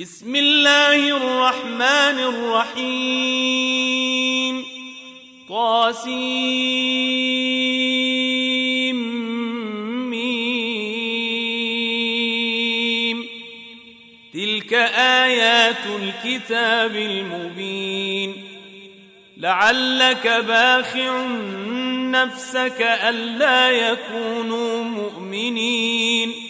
بسم الله الرحمن الرحيم. طاسيم. ميم. تلك آيات الكتاب المبين. لعلك باخع نفسك ألا يكونوا مؤمنين.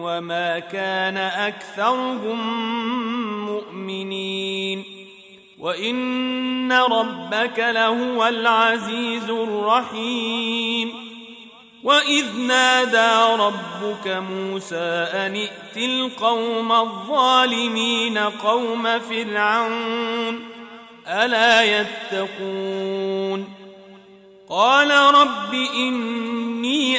وما كان أكثرهم مؤمنين وإن ربك لهو العزيز الرحيم وإذ نادى ربك موسى أن ائت القوم الظالمين قوم فرعون ألا يتقون قال رب إني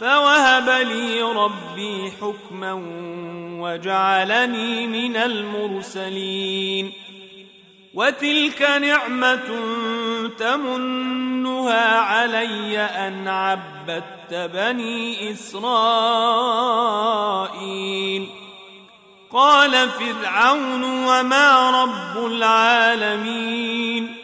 فوهب لي ربي حكما وجعلني من المرسلين. وتلك نعمة تمنها علي أن عبدت بني إسرائيل. قال فرعون وما رب العالمين.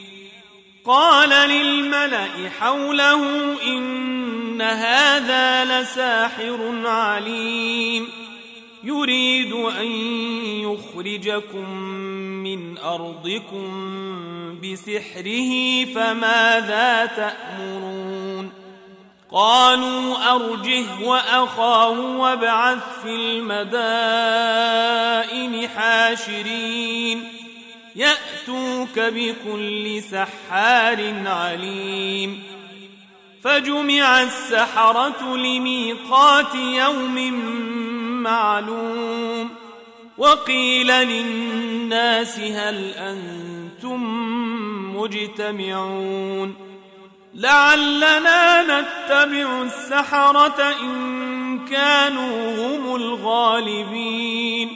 قال للملأ حوله إن هذا لساحر عليم. يريد أن يخرجكم من أرضكم بسحره فماذا تأمرون؟ قالوا أرجه وأخاه وابعث في المدائن حاشرين. يأتوك بكل سحار عليم. فجمع السحرة لميقات يوم معلوم. وقيل للناس هل أنتم مجتمعون. لعلنا نتبع السحرة إن كانوا هم الغالبين.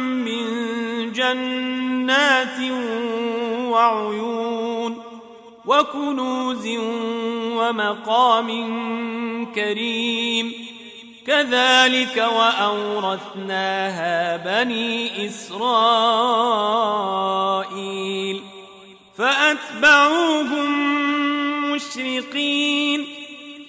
جنات وعيون وكنوز ومقام كريم كذلك وأورثناها بني إسرائيل فأتبعوهم مشرقين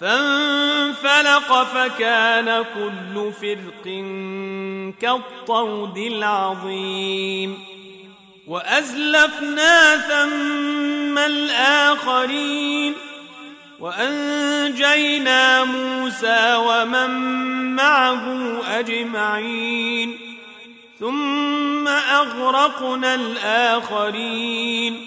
فانفلق فكان كل فرق كالطود العظيم. وأزلفنا ثم الآخرين. وأنجينا موسى ومن معه أجمعين. ثم أغرقنا الآخرين.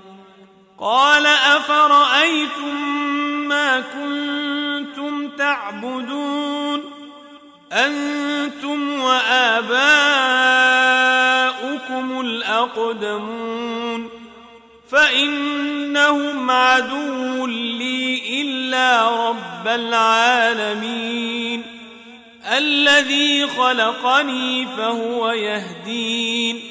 قال أفرأيتم ما كنتم تعبدون؟ أنتم وآباؤكم الأقدمون. فإنهم عدو لي إلا رب العالمين. الذي خلقني فهو يهدين.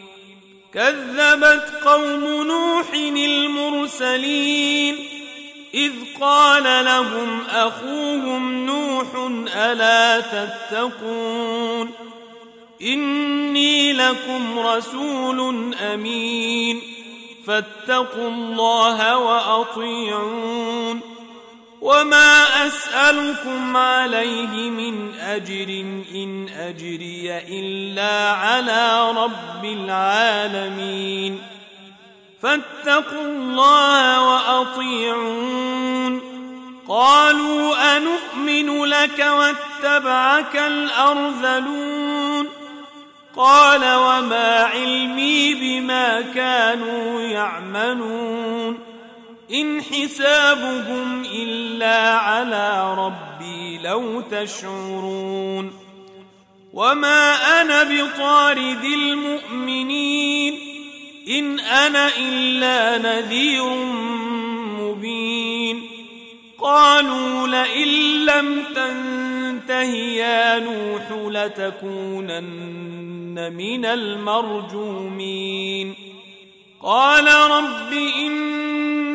كذبت قوم نوح المرسلين إذ قال لهم أخوهم نوح ألا تتقون إني لكم رسول أمين فاتقوا الله وأطيعون وما اسالكم عليه من اجر ان اجري الا على رب العالمين فاتقوا الله واطيعون قالوا انومن لك واتبعك الارذلون قال وما علمي بما كانوا يعملون إن حسابهم إلا على ربي لو تشعرون وما أنا بطارد المؤمنين إن أنا إلا نذير مبين قالوا لئن لم تنته يا نوح لتكونن من المرجومين قال رب إن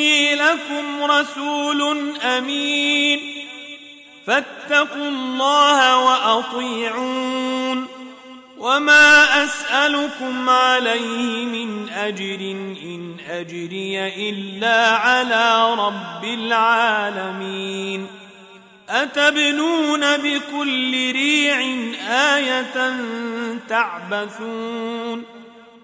إني لكم رسول أمين. فاتقوا الله وأطيعون. وما أسألكم عليه من أجر إن أجري إلا على رب العالمين. أتبنون بكل ريع آية تعبثون.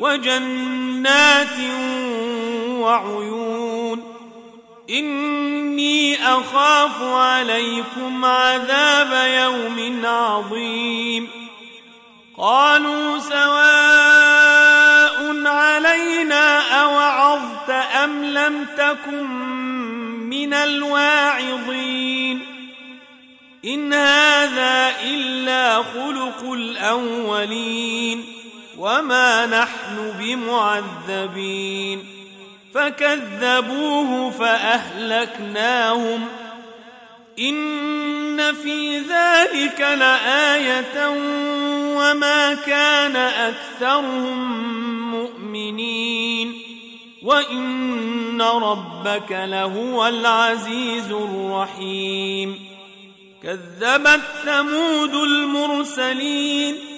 وجنات وعيون. إني أخاف عليكم عذاب يوم عظيم. قالوا سواء علينا أوعظت أم لم تكن من الواعظين. إن هذا إلا خلق الأولين. وما نحن بمعذبين فكذبوه فأهلكناهم إن في ذلك لآية وما كان أكثرهم مؤمنين وإن ربك لهو العزيز الرحيم كذبت ثمود المرسلين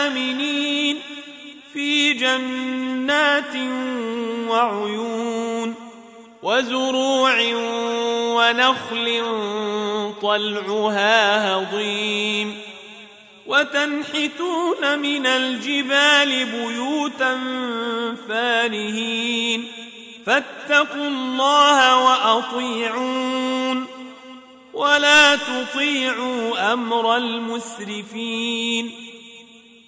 جنات وعيون وزروع ونخل طلعها هضيم وتنحتون من الجبال بيوتا فارهين فاتقوا الله وأطيعون ولا تطيعوا أمر المسرفين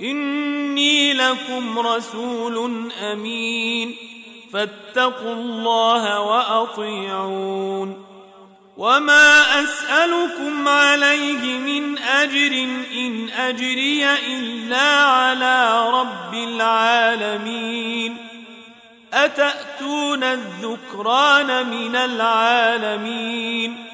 إني لكم رسول أمين. فاتقوا الله وأطيعون. وما أسألكم عليه من أجر إن أجري إلا على رب العالمين. أتأتون الذكران من العالمين؟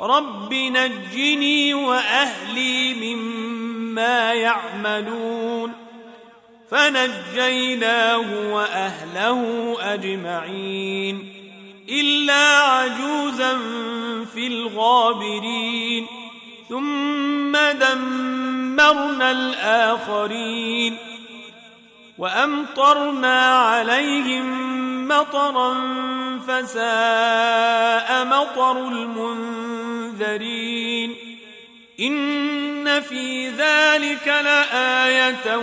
رب نجني وأهلي مما يعملون فنجيناه وأهله أجمعين إلا عجوزا في الغابرين ثم دمرنا الآخرين وأمطرنا عليهم مطرا فساء مطر المنذرين. إن في ذلك لآية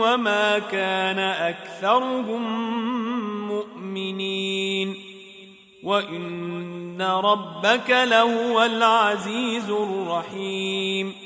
وما كان أكثرهم مؤمنين. وإن ربك لهو العزيز الرحيم.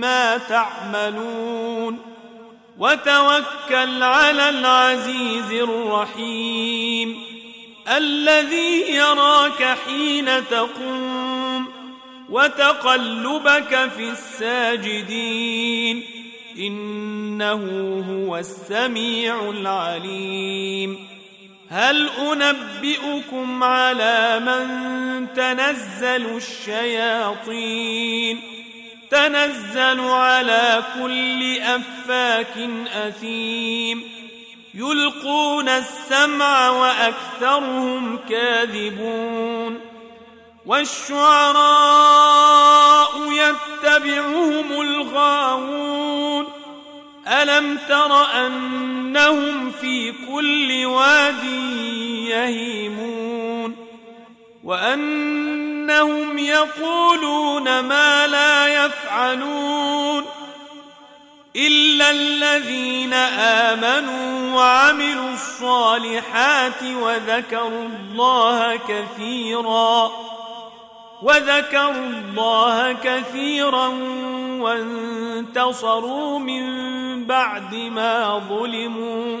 مما تعملون وتوكل على العزيز الرحيم الذي يراك حين تقوم وتقلبك في الساجدين إنه هو السميع العليم هل أنبئكم على من تنزل الشياطين تنزل على كل أفاك أثيم. يلقون السمع وأكثرهم كاذبون. والشعراء يتبعهم الغاوون. ألم تر أنهم في كل واد يهيمون؟ وأنهم يقولون ما لا يفعلون إلا الذين آمنوا وعملوا الصالحات وذكروا الله كثيراً وذكروا الله كثيرا وانتصروا من بعد ما ظلموا